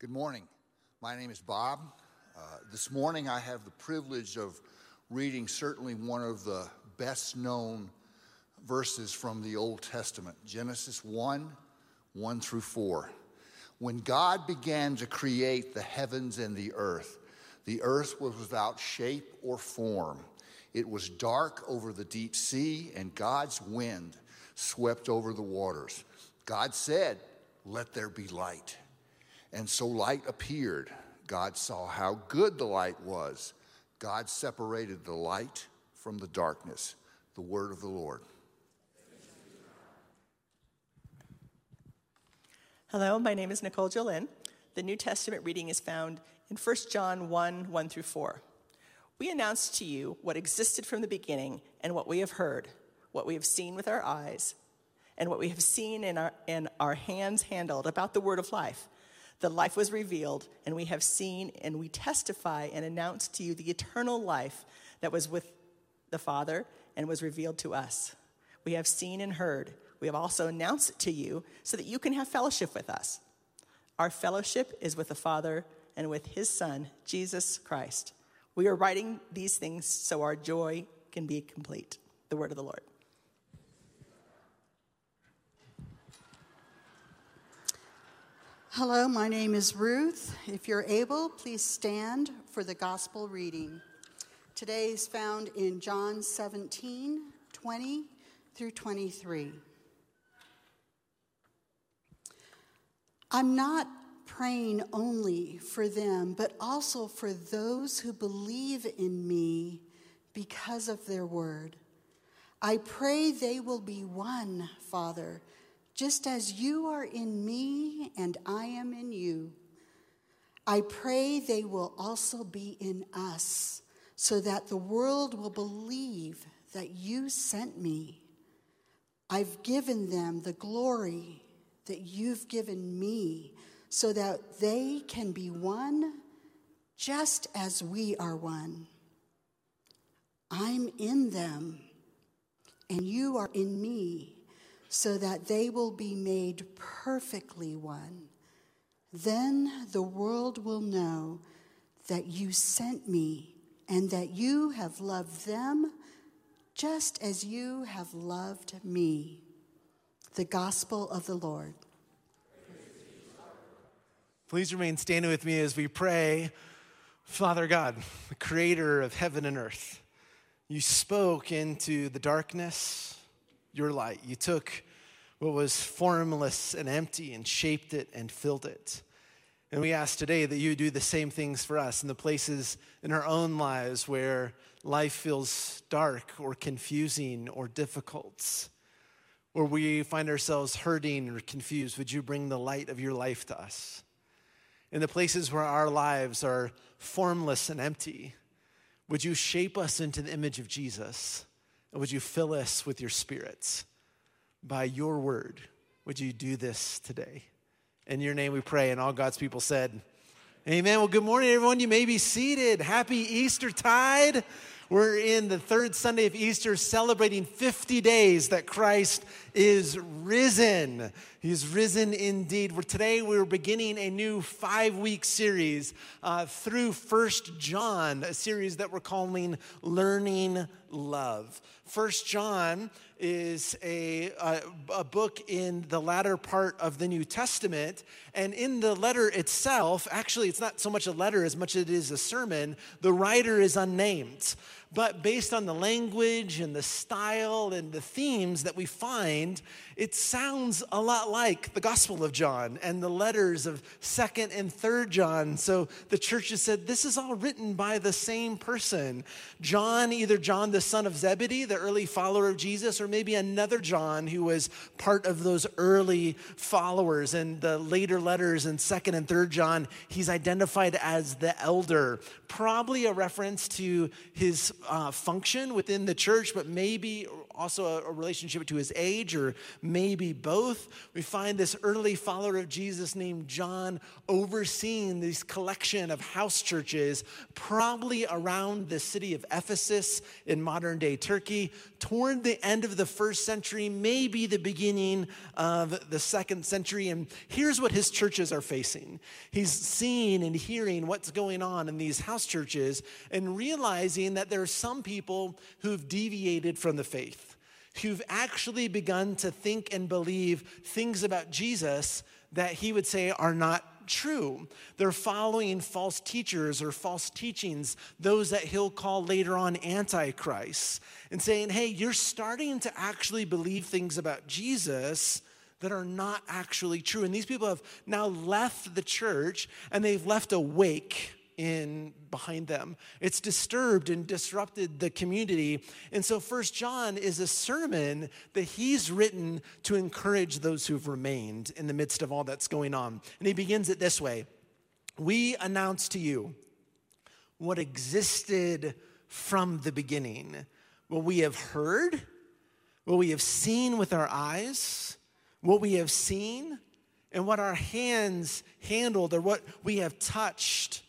Good morning. My name is Bob. Uh, this morning I have the privilege of reading certainly one of the best known verses from the Old Testament Genesis 1 1 through 4. When God began to create the heavens and the earth, the earth was without shape or form. It was dark over the deep sea, and God's wind swept over the waters. God said, Let there be light. And so light appeared. God saw how good the light was. God separated the light from the darkness. The word of the Lord. Hello, my name is Nicole Jolin. The New Testament reading is found in 1 John 1 1 through 4. We announce to you what existed from the beginning and what we have heard, what we have seen with our eyes, and what we have seen in our, in our hands handled about the word of life. The life was revealed, and we have seen and we testify and announce to you the eternal life that was with the Father and was revealed to us. We have seen and heard. We have also announced it to you so that you can have fellowship with us. Our fellowship is with the Father and with his Son, Jesus Christ. We are writing these things so our joy can be complete. The word of the Lord. Hello, my name is Ruth. If you're able, please stand for the gospel reading. Today is found in John 17 20 through 23. I'm not praying only for them, but also for those who believe in me because of their word. I pray they will be one, Father, just as you are in me and I am in you. I pray they will also be in us, so that the world will believe that you sent me. I've given them the glory that you've given me so that they can be one just as we are one. I'm in them, and you are in me, so that they will be made perfectly one. Then the world will know that you sent me and that you have loved them just as you have loved me. The Gospel of the Lord. Please remain standing with me as we pray. Father God, the creator of heaven and earth, you spoke into the darkness your light. You took what was formless and empty and shaped it and filled it. And we ask today that you do the same things for us in the places in our own lives where life feels dark or confusing or difficult, where we find ourselves hurting or confused. Would you bring the light of your life to us? in the places where our lives are formless and empty, would you shape us into the image of Jesus? Would you fill us with your spirits? By your word, would you do this today? In your name we pray. And all God's people said, Amen. Well, good morning, everyone. You may be seated. Happy Easter tide. We're in the third Sunday of Easter celebrating 50 days that Christ is risen. He's risen indeed. We're, today we're beginning a new five week series uh, through First John, a series that we're calling Learning Love. First John is a, a, a, book in the latter part of the New Testament. And in the letter itself, actually, it's not so much a letter as much as it is a sermon, the writer is unnamed. But based on the language and the style and the themes that we find, it sounds a lot like the Gospel of John and the letters of 2nd and 3rd John. So the church has said this is all written by the same person. John, either John the son of Zebedee, the early follower of Jesus, or maybe another John who was part of those early followers. And the later letters in 2nd and 3rd John, he's identified as the elder, probably a reference to his uh, function within the church, but maybe also a, a relationship to his age, or maybe both. We find this early follower of Jesus named John overseeing this collection of house churches, probably around the city of Ephesus in modern day Turkey, toward the end of the first century, maybe the beginning of the second century. And here's what his churches are facing he's seeing and hearing what's going on in these house churches and realizing that there are some people who've deviated from the faith, who've actually begun to think and believe things about Jesus that he would say are not true. They're following false teachers or false teachings, those that he'll call later on antichrist, and saying, hey, you're starting to actually believe things about Jesus that are not actually true. And these people have now left the church and they've left a wake in behind them. It's disturbed and disrupted the community. And so First John is a sermon that he's written to encourage those who've remained in the midst of all that's going on. And he begins it this way. We announce to you what existed from the beginning, what we have heard, what we have seen with our eyes, what we have seen, and what our hands handled or what we have touched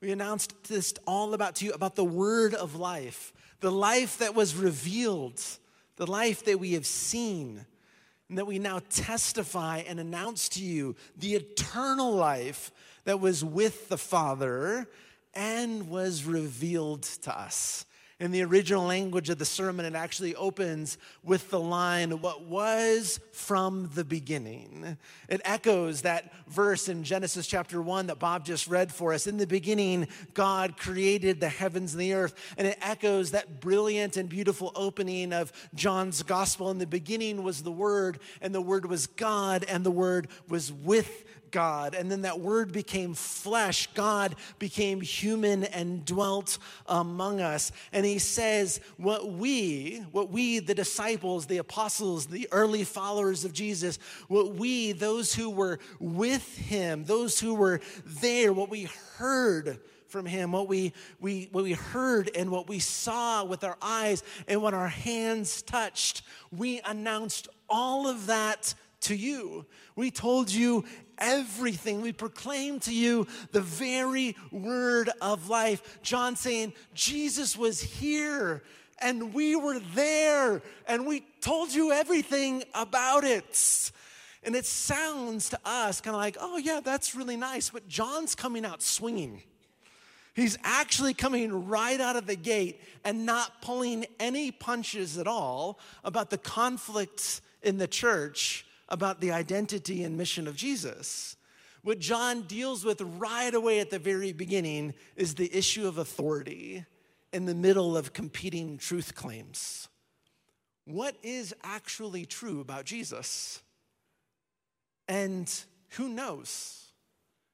we announced this all about to you about the word of life, the life that was revealed, the life that we have seen, and that we now testify and announce to you the eternal life that was with the Father and was revealed to us. In the original language of the sermon, it actually opens with the line, What was from the beginning. It echoes that verse in Genesis chapter 1 that Bob just read for us. In the beginning, God created the heavens and the earth. And it echoes that brilliant and beautiful opening of John's gospel. In the beginning was the Word, and the Word was God, and the Word was with God. And then that word became flesh. God became human and dwelt among us. And he says, what we, what we, the disciples, the apostles, the early followers of Jesus, what we, those who were with him, those who were there, what we heard from him, what we, we, what we heard and what we saw with our eyes and what our hands touched, we announced all of that to you. We told you everything. We proclaim to you the very word of life. John saying, Jesus was here and we were there and we told you everything about it. And it sounds to us kind of like, oh, yeah, that's really nice. But John's coming out swinging. He's actually coming right out of the gate and not pulling any punches at all about the conflicts in the church about the identity and mission of Jesus. What John deals with right away at the very beginning is the issue of authority in the middle of competing truth claims. What is actually true about Jesus? And who knows?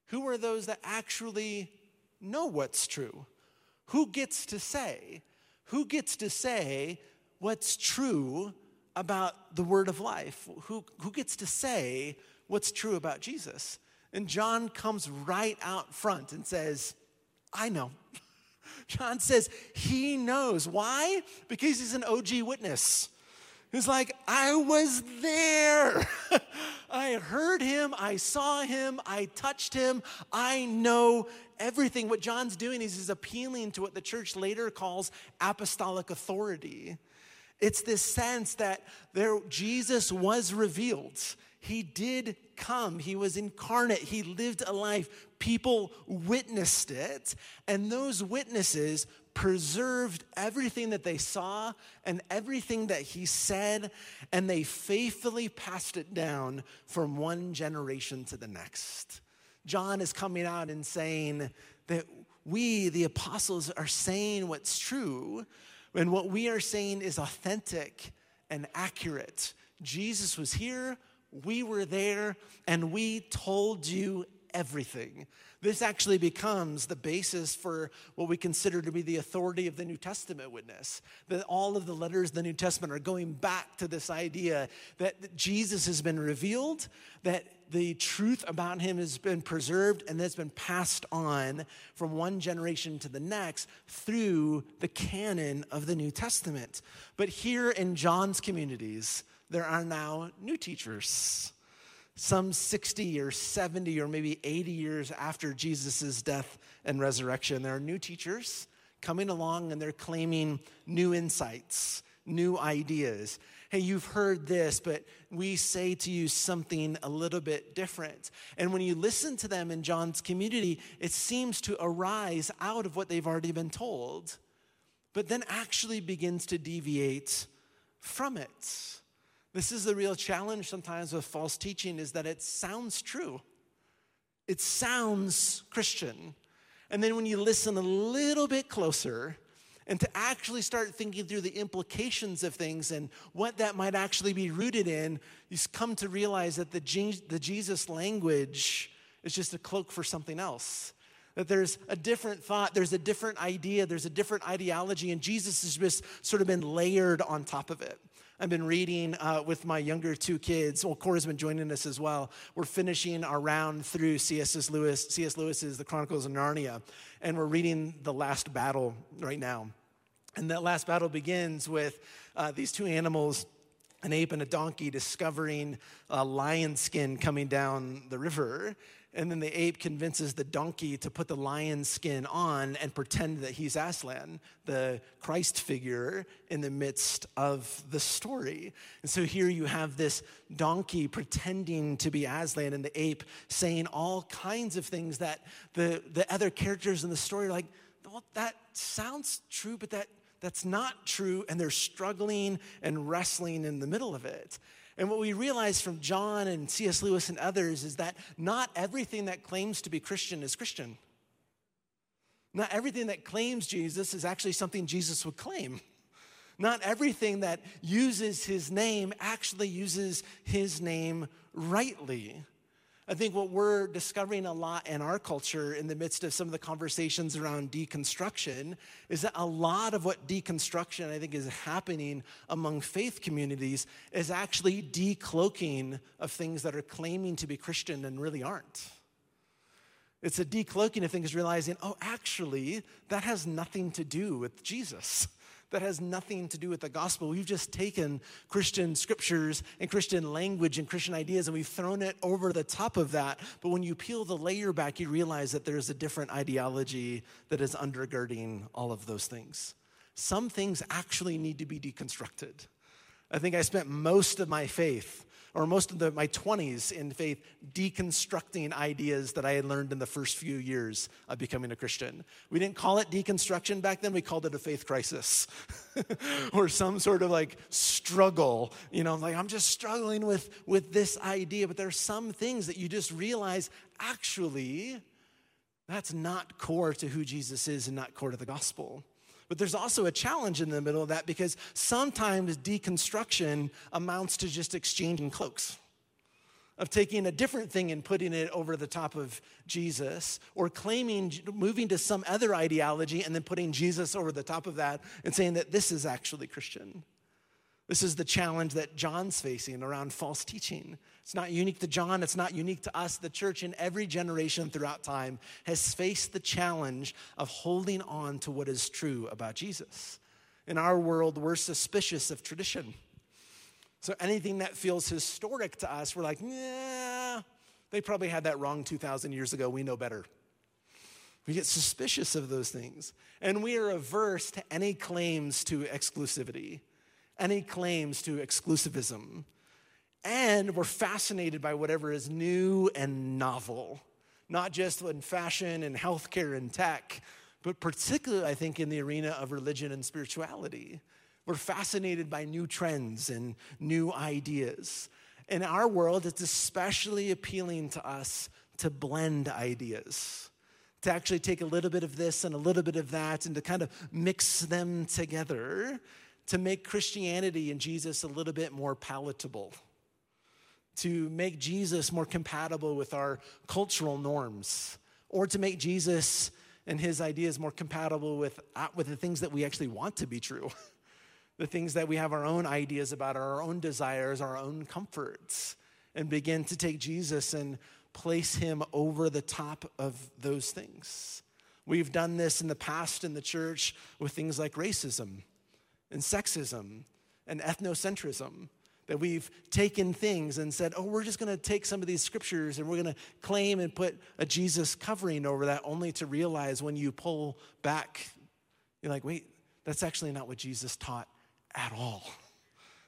Who are those that actually know what's true? Who gets to say? Who gets to say what's true about the word of life? Who, who gets to say what's true about Jesus? And John comes right out front and says, I know. John says he knows. Why? Because he's an OG witness. He's like, I was there. I heard him. I saw him. I touched him. I know everything. What John's doing is he's appealing to what the church later calls apostolic authority. It's this sense that there, Jesus was revealed. He did come. He was incarnate. He lived a life. People witnessed it. And those witnesses preserved everything that they saw and everything that he said, and they faithfully passed it down from one generation to the next. John is coming out and saying that we, the apostles, are saying what's true and what we are saying is authentic and accurate. Jesus was here, we were there, and we told you everything. This actually becomes the basis for what we consider to be the authority of the New Testament witness. That all of the letters of the New Testament are going back to this idea that Jesus has been revealed, that the truth about him has been preserved and that's been passed on from one generation to the next through the canon of the New Testament. But here in John's communities, there are now new teachers. Some 60 or 70 or maybe 80 years after Jesus' death and resurrection, there are new teachers coming along and they're claiming new insights, new ideas. Hey, you've heard this, but we say to you something a little bit different. And when you listen to them in John's community, it seems to arise out of what they've already been told, but then actually begins to deviate from it. This is the real challenge sometimes with false teaching is that it sounds true. It sounds Christian. And then when you listen a little bit closer and to actually start thinking through the implications of things and what that might actually be rooted in, you come to realize that the, the Jesus language is just a cloak for something else that there's a different thought, there's a different idea, there's a different ideology, and Jesus has just sort of been layered on top of it. I've been reading uh, with my younger two kids. Well, Cora's been joining us as well. We're finishing our round through C.S. Lewis, C.S. Lewis's The Chronicles of Narnia, and we're reading The Last Battle right now. And that last battle begins with uh, these two animals, an ape and a donkey, discovering a lion skin coming down the river. And then the ape convinces the donkey to put the lion skin on and pretend that he's Aslan, the Christ figure in the midst of the story. And so here you have this donkey pretending to be Aslan and the ape saying all kinds of things that the, the other characters in the story are like, well, that sounds true, but that, that's not true. And they're struggling and wrestling in the middle of it. And what we realize from John and C.S. Lewis and others is that not everything that claims to be Christian is Christian. Not everything that claims Jesus is actually something Jesus would claim. Not everything that uses his name actually uses his name rightly. I think what we're discovering a lot in our culture in the midst of some of the conversations around deconstruction is that a lot of what deconstruction I think is happening among faith communities is actually decloaking of things that are claiming to be Christian and really aren't. It's a decloaking of things, realizing, oh, actually, that has nothing to do with Jesus that has nothing to do with the gospel. We've just taken Christian scriptures and Christian language and Christian ideas and we've thrown it over the top of that. But when you peel the layer back, you realize that there's a different ideology that is undergirding all of those things. Some things actually need to be deconstructed. I think I spent most of my faith or most of the, my 20s in faith deconstructing ideas that I had learned in the first few years of becoming a Christian. We didn't call it deconstruction back then, we called it a faith crisis or some sort of like struggle. You know, like I'm just struggling with, with this idea, but there are some things that you just realize actually that's not core to who Jesus is and not core to the gospel. But there's also a challenge in the middle of that because sometimes deconstruction amounts to just exchanging cloaks, of taking a different thing and putting it over the top of Jesus, or claiming, moving to some other ideology and then putting Jesus over the top of that and saying that this is actually Christian. This is the challenge that John's facing around false teaching. It's not unique to John, it's not unique to us. The church in every generation throughout time has faced the challenge of holding on to what is true about Jesus. In our world, we're suspicious of tradition. So anything that feels historic to us, we're like, yeah, they probably had that wrong 2,000 years ago. We know better. We get suspicious of those things. And we are averse to any claims to exclusivity any claims to exclusivism. And we're fascinated by whatever is new and novel, not just in fashion and healthcare and tech, but particularly, I think, in the arena of religion and spirituality. We're fascinated by new trends and new ideas. In our world, it's especially appealing to us to blend ideas, to actually take a little bit of this and a little bit of that and to kind of mix them together to make Christianity and Jesus a little bit more palatable, to make Jesus more compatible with our cultural norms, or to make Jesus and his ideas more compatible with, uh, with the things that we actually want to be true, the things that we have our own ideas about, our own desires, our own comforts. and begin to take Jesus and place him over the top of those things. We've done this in the past in the church with things like racism and sexism and ethnocentrism. That we've taken things and said, oh, we're just going to take some of these scriptures and we're going to claim and put a Jesus covering over that, only to realize when you pull back, you're like, wait, that's actually not what Jesus taught at all.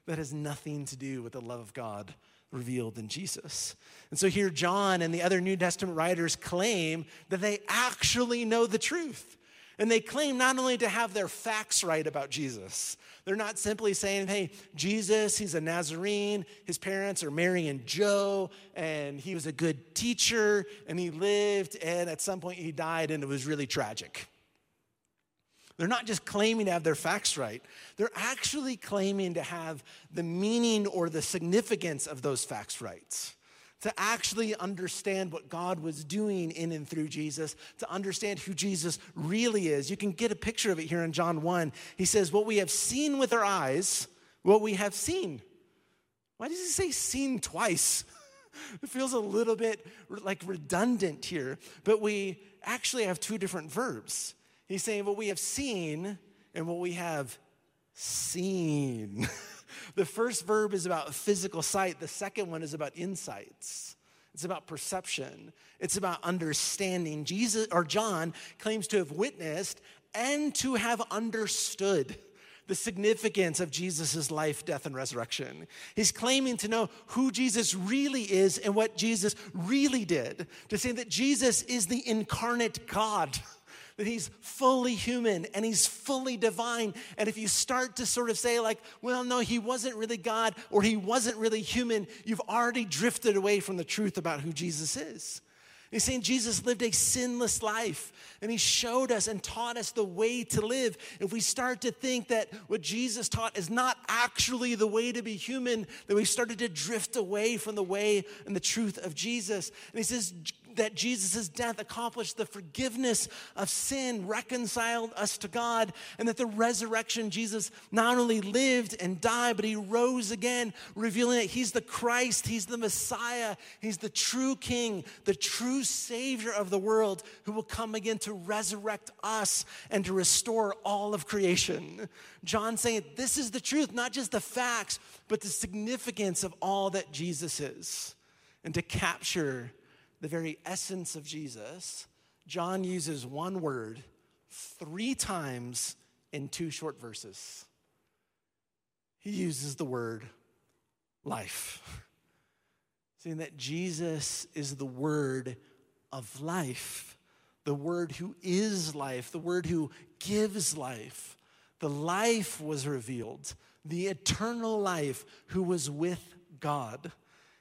That has nothing to do with the love of God revealed in Jesus. And so here, John and the other New Testament writers claim that they actually know the truth. And they claim not only to have their facts right about Jesus, they're not simply saying, hey, Jesus, he's a Nazarene, his parents are Mary and Joe, and he was a good teacher, and he lived, and at some point he died, and it was really tragic. They're not just claiming to have their facts right, they're actually claiming to have the meaning or the significance of those facts right. To actually understand what God was doing in and through Jesus, to understand who Jesus really is. You can get a picture of it here in John 1. He says, What we have seen with our eyes, what we have seen. Why does he say seen twice? it feels a little bit like redundant here, but we actually have two different verbs. He's saying what we have seen and what we have seen. the first verb is about physical sight, the second one is about insights. It's about perception. It's about understanding. Jesus or John claims to have witnessed and to have understood the significance of Jesus' life, death, and resurrection. He's claiming to know who Jesus really is and what Jesus really did, to say that Jesus is the incarnate God that he's fully human and he's fully divine. And if you start to sort of say, like, well, no, he wasn't really God or he wasn't really human, you've already drifted away from the truth about who Jesus is. He's saying Jesus lived a sinless life and he showed us and taught us the way to live. If we start to think that what Jesus taught is not actually the way to be human, then we've started to drift away from the way and the truth of Jesus. And he says, that Jesus' death accomplished the forgiveness of sin, reconciled us to God, and that the resurrection, Jesus not only lived and died, but he rose again, revealing that he's the Christ, he's the Messiah, he's the true King, the true Savior of the world who will come again to resurrect us and to restore all of creation. John saying this is the truth, not just the facts, but the significance of all that Jesus is. And to capture the very essence of Jesus, John uses one word three times in two short verses. He uses the word life, saying that Jesus is the word of life, the word who is life, the word who gives life. The life was revealed, the eternal life who was with God.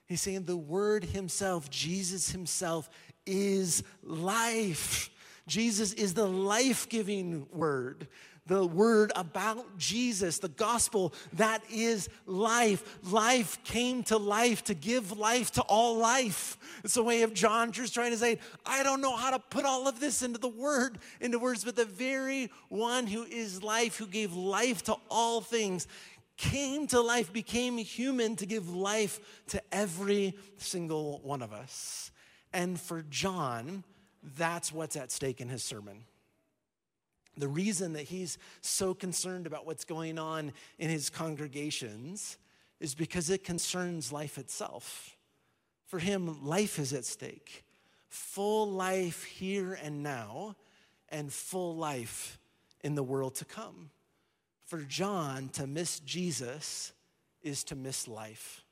He's saying the Word Himself, Jesus Himself, is life. Jesus is the life giving Word. The word about Jesus, the gospel, that is life. Life came to life to give life to all life. It's a way of John just trying to say, I don't know how to put all of this into the word, into words, but the very one who is life, who gave life to all things, came to life, became human to give life to every single one of us. And for John, that's what's at stake in his sermon. The reason that he's so concerned about what's going on in his congregations is because it concerns life itself. For him, life is at stake full life here and now, and full life in the world to come. For John, to miss Jesus is to miss life.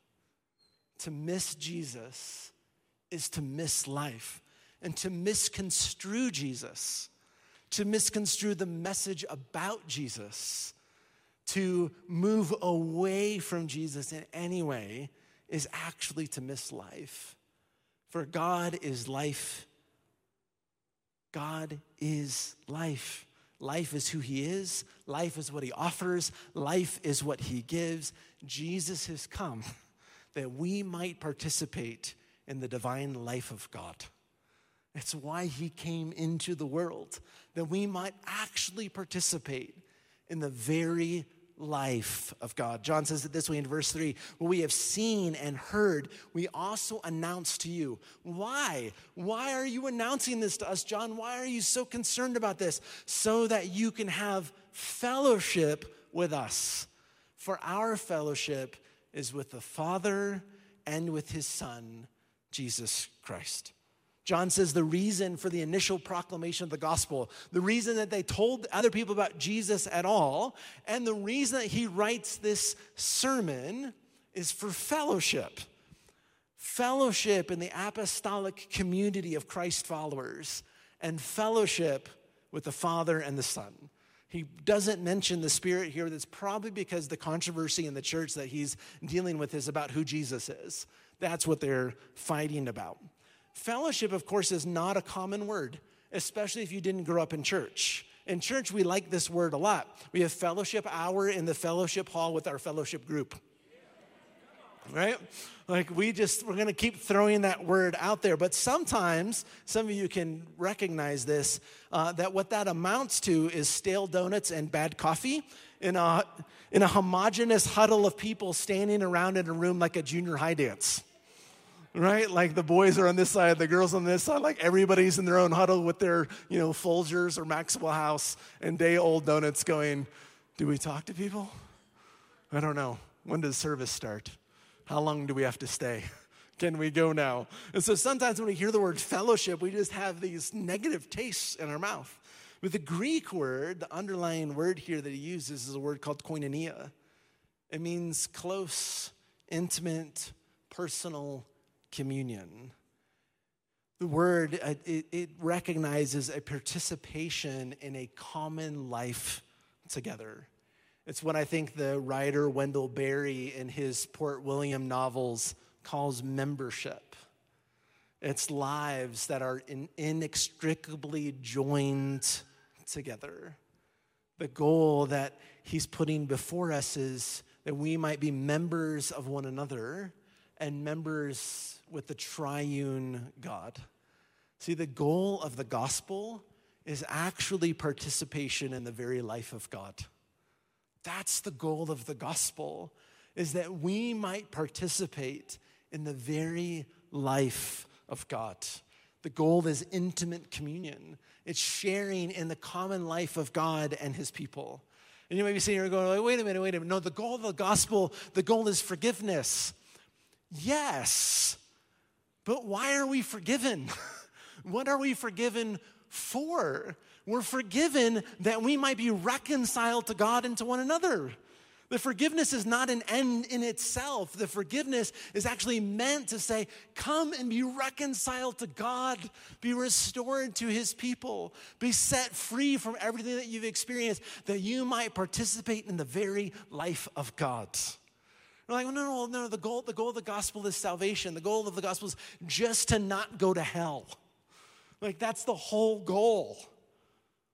To miss Jesus is to miss life. And to misconstrue Jesus, to misconstrue the message about Jesus, to move away from Jesus in any way is actually to miss life. For God is life. God is life. Life is who he is, life is what he offers, life is what he gives. Jesus has come that we might participate in the divine life of God. It's why he came into the world, that we might actually participate in the very life of God. John says it this way in verse 3 What we have seen and heard, we also announce to you. Why? Why are you announcing this to us, John? Why are you so concerned about this? So that you can have fellowship with us. For our fellowship is with the Father and with his Son, Jesus Christ. John says the reason for the initial proclamation of the gospel, the reason that they told other people about Jesus at all, and the reason that he writes this sermon is for fellowship. Fellowship in the apostolic community of Christ followers, and fellowship with the Father and the Son. He doesn't mention the Spirit here. That's probably because the controversy in the church that he's dealing with is about who Jesus is. That's what they're fighting about. Fellowship, of course, is not a common word, especially if you didn't grow up in church. In church, we like this word a lot. We have fellowship hour in the fellowship hall with our fellowship group. Right? Like we just, we're gonna keep throwing that word out there. But sometimes, some of you can recognize this, uh, that what that amounts to is stale donuts and bad coffee in a, in a homogenous huddle of people standing around in a room like a junior high dance right? Like the boys are on this side, the girls on this side, like everybody's in their own huddle with their, you know, Folgers or Maxwell House and day old donuts going, Do we talk to people? I don't know. When does service start? How long do we have to stay? Can we go now? And so sometimes when we hear the word fellowship, we just have these negative tastes in our mouth. But the Greek word, the underlying word here that he uses is a word called koinonia. It means close, intimate, personal communion. The word, uh, it, it recognizes a participation in a common life together. It's what I think the writer Wendell Berry in his Port William novels calls membership. It's lives that are in, inextricably joined together. The goal that he's putting before us is that we might be members of one another and members with the triune God. See, the goal of the gospel is actually participation in the very life of God. That's the goal of the gospel, is that we might participate in the very life of God. The goal is intimate communion. It's sharing in the common life of God and his people. And you may be sitting here going, wait a minute, wait a minute. No, the goal of the gospel, the goal is forgiveness. Yes, but why are we forgiven? what are we forgiven for? We're forgiven that we might be reconciled to God and to one another. The forgiveness is not an end in itself. The forgiveness is actually meant to say, Come and be reconciled to God, be restored to his people, be set free from everything that you've experienced, that you might participate in the very life of God. We're like, oh, no, no, no, the goal, the goal of the gospel is salvation. The goal of the gospel is just to not go to hell. Like, that's the whole goal.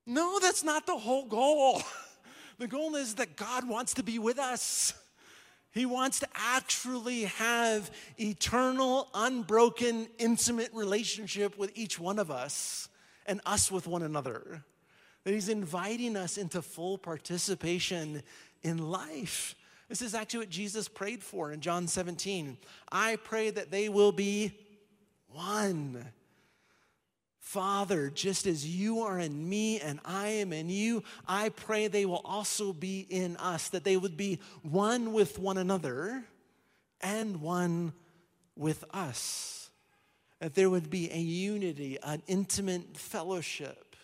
No, that's not the whole goal. The goal is that God wants to be with us. He wants to actually have eternal, unbroken, intimate relationship with each one of us and us with one another. That He's inviting us into full participation in life. This is actually what Jesus prayed for in John 17. I pray that they will be one. Father, just as you are in me and I am in you, I pray they will also be in us, that they would be one with one another and one with us. That there would be a unity, an intimate fellowship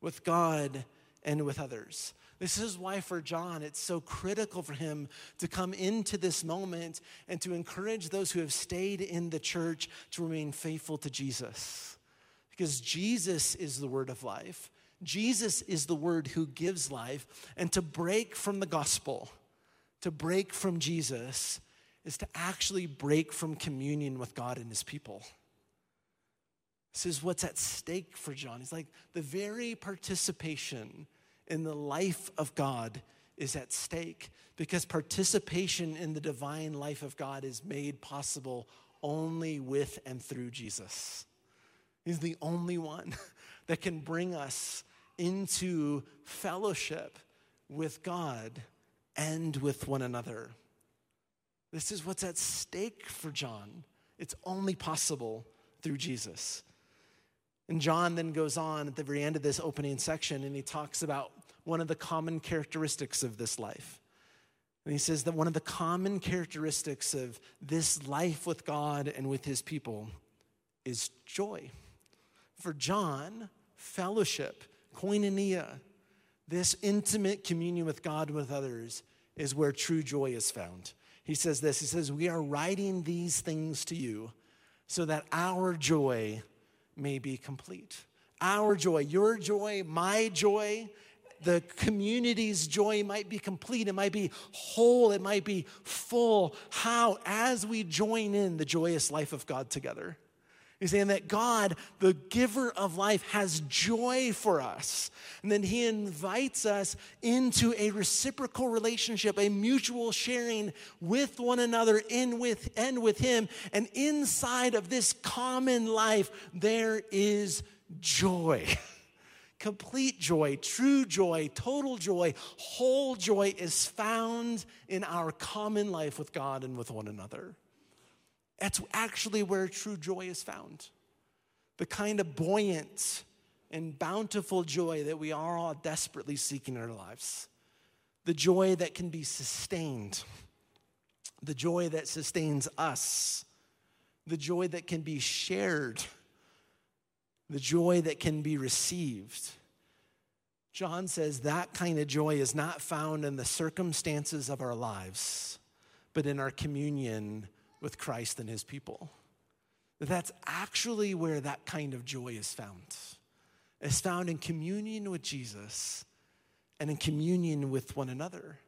with God and with others. This is why, for John, it's so critical for him to come into this moment and to encourage those who have stayed in the church to remain faithful to Jesus. Because Jesus is the word of life, Jesus is the word who gives life. And to break from the gospel, to break from Jesus, is to actually break from communion with God and his people. This is what's at stake for John. He's like, the very participation in the life of God is at stake because participation in the divine life of God is made possible only with and through Jesus. He's the only one that can bring us into fellowship with God and with one another. This is what's at stake for John. It's only possible through Jesus. And John then goes on at the very end of this opening section and he talks about one of the common characteristics of this life. And he says that one of the common characteristics of this life with God and with his people is joy. For John, fellowship, koinonia, this intimate communion with God and with others is where true joy is found. He says this He says, We are writing these things to you so that our joy may be complete. Our joy, your joy, my joy, the community's joy might be complete. It might be whole. It might be full. How? As we join in the joyous life of God together. He's saying that God, the giver of life, has joy for us. And then he invites us into a reciprocal relationship, a mutual sharing with one another in with and with him. And inside of this common life, there is joy. Complete joy, true joy, total joy, whole joy is found in our common life with God and with one another. That's actually where true joy is found. The kind of buoyant and bountiful joy that we are all desperately seeking in our lives. The joy that can be sustained. The joy that sustains us. The joy that can be shared. The joy that can be received. John says that kind of joy is not found in the circumstances of our lives, but in our communion with Christ and his people. That's actually where that kind of joy is found. It's found in communion with Jesus and in communion with one another.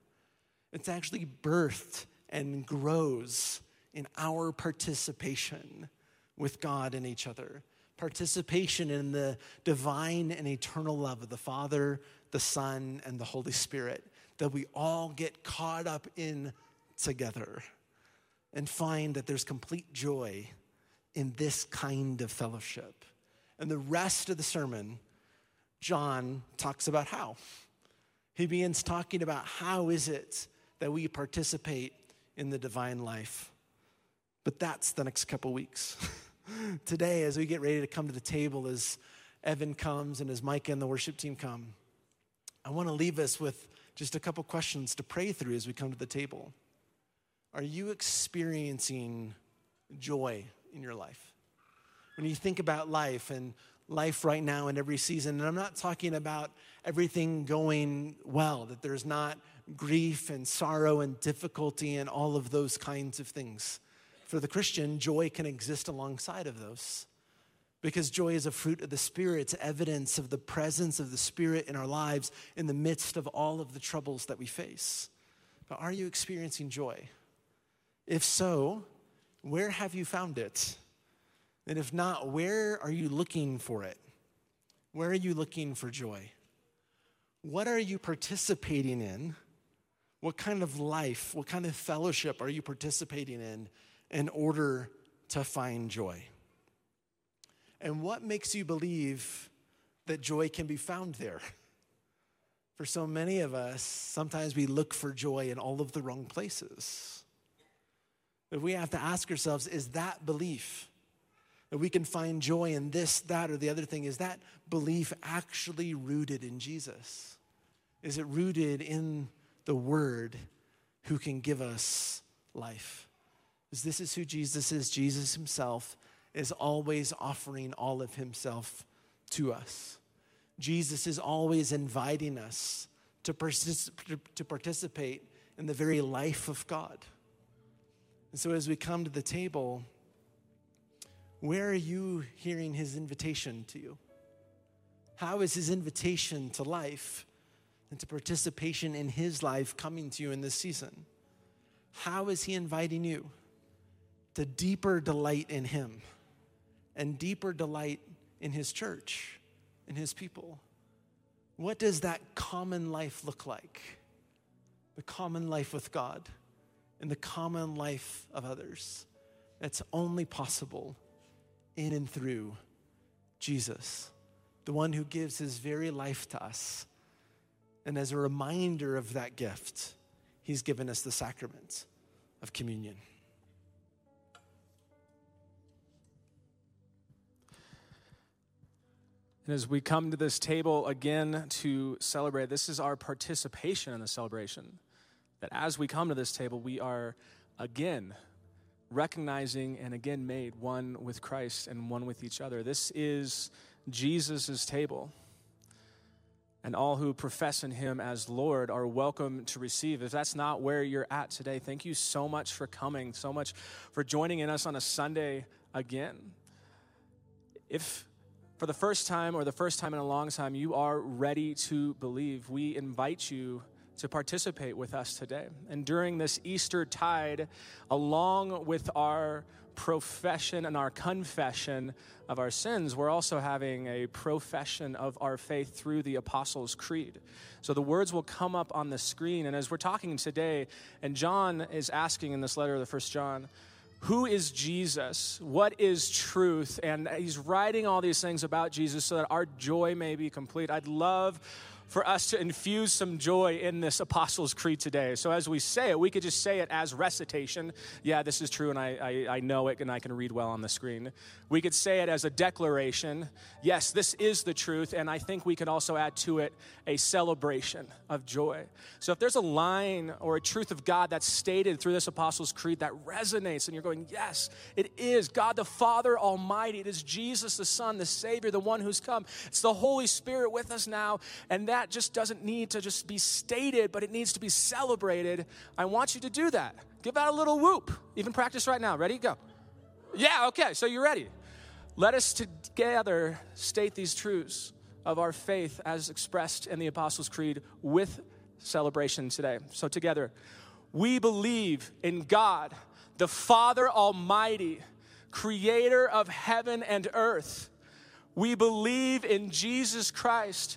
It's actually birthed and grows in our participation with God and each other. Participation in the divine and eternal love of the Father, the Son, and the Holy Spirit that we all get caught up in together and find that there's complete joy in this kind of fellowship. And the rest of the sermon, John talks about how. He begins talking about how is it that we participate in the divine life. But that's the next couple weeks. Today, as we get ready to come to the table, as Evan comes and as Micah and the worship team come, I want to leave us with just a couple questions to pray through as we come to the table. Are you experiencing joy in your life? When you think about life and life right now in every season, and I'm not talking about everything going well, that there's not grief and sorrow and difficulty and all of those kinds of things. For the Christian, joy can exist alongside of those. Because joy is a fruit of the Spirit, it's evidence of the presence of the Spirit in our lives in the midst of all of the troubles that we face. But are you experiencing joy? If so, where have you found it? And if not, where are you looking for it? Where are you looking for joy? What are you participating in? What kind of life, what kind of fellowship are you participating in in order to find joy? And what makes you believe that joy can be found there? For so many of us, sometimes we look for joy in all of the wrong places. But we have to ask ourselves is that belief that we can find joy in this, that, or the other thing, is that belief actually rooted in Jesus? Is it rooted in the Word who can give us life? Because this is who Jesus is. Jesus himself is always offering all of himself to us. Jesus is always inviting us to, to participate in the very life of God. And so as we come to the table, where are you hearing his invitation to you? How is his invitation to life and to participation in his life coming to you in this season? How is he inviting you to deeper delight in him and deeper delight in his church, in his people? What does that common life look like? The common life with God in the common life of others. That's only possible in and through Jesus, the one who gives his very life to us. And as a reminder of that gift, He's given us the sacrament of communion. And as we come to this table again to celebrate, this is our participation in the celebration. That as we come to this table, we are again recognizing and again made one with Christ and one with each other. This is Jesus' table. And all who profess in him as Lord are welcome to receive. If that's not where you're at today, thank you so much for coming, so much for joining in us on a Sunday again. If for the first time or the first time in a long time you are ready to believe, we invite you to participate with us today. And during this Easter tide, along with our profession and our confession of our sins, we're also having a profession of our faith through the Apostles' Creed. So the words will come up on the screen. And as we're talking today, and John is asking in this letter of the first John, who is Jesus? What is truth? And he's writing all these things about Jesus so that our joy may be complete. I'd love for us to infuse some joy in this Apostles' Creed today. So as we say it, we could just say it as recitation. Yeah, this is true, and I, I, I know it, and I can read well on the screen. We could say it as a declaration. Yes, this is the truth, and I think we could also add to it a celebration of joy. So if there's a line or a truth of God that's stated through this Apostles' Creed that resonates, and you're going, yes, it is God the Father Almighty. It is Jesus the Son, the Savior, the one who's come. It's the Holy Spirit with us now, and that that just doesn't need to just be stated, but it needs to be celebrated. I want you to do that. Give that a little whoop. Even practice right now. Ready? Go. Yeah, okay, so you're ready. Let us together state these truths of our faith as expressed in the Apostles' Creed with celebration today. So, together, we believe in God, the Father Almighty, creator of heaven and earth. We believe in Jesus Christ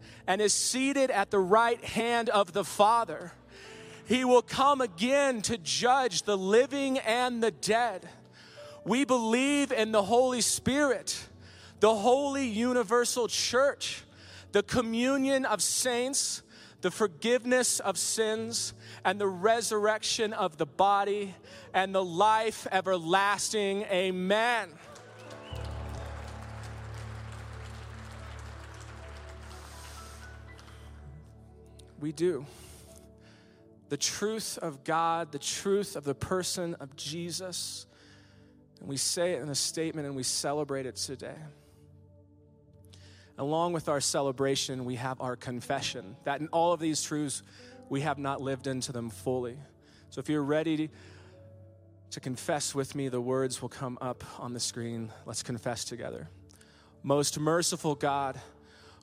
and is seated at the right hand of the Father. He will come again to judge the living and the dead. We believe in the Holy Spirit, the holy universal church, the communion of saints, the forgiveness of sins, and the resurrection of the body, and the life everlasting. Amen. We do. The truth of God, the truth of the person of Jesus. And we say it in a statement and we celebrate it today. Along with our celebration, we have our confession that in all of these truths, we have not lived into them fully. So if you're ready to confess with me, the words will come up on the screen. Let's confess together. Most merciful God,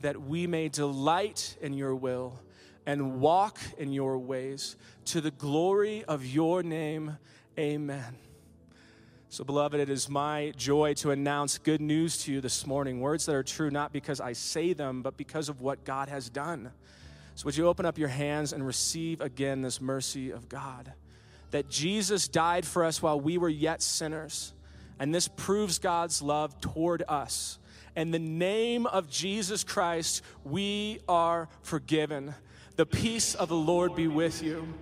that we may delight in your will and walk in your ways to the glory of your name. Amen. So, beloved, it is my joy to announce good news to you this morning. Words that are true not because I say them, but because of what God has done. So, would you open up your hands and receive again this mercy of God? That Jesus died for us while we were yet sinners. And this proves God's love toward us in the name of Jesus Christ, we are forgiven. The peace of the Lord be with you.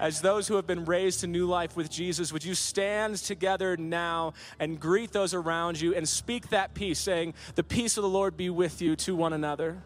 As those who have been raised to new life with Jesus, would you stand together now and greet those around you and speak that peace, saying, The peace of the Lord be with you to one another?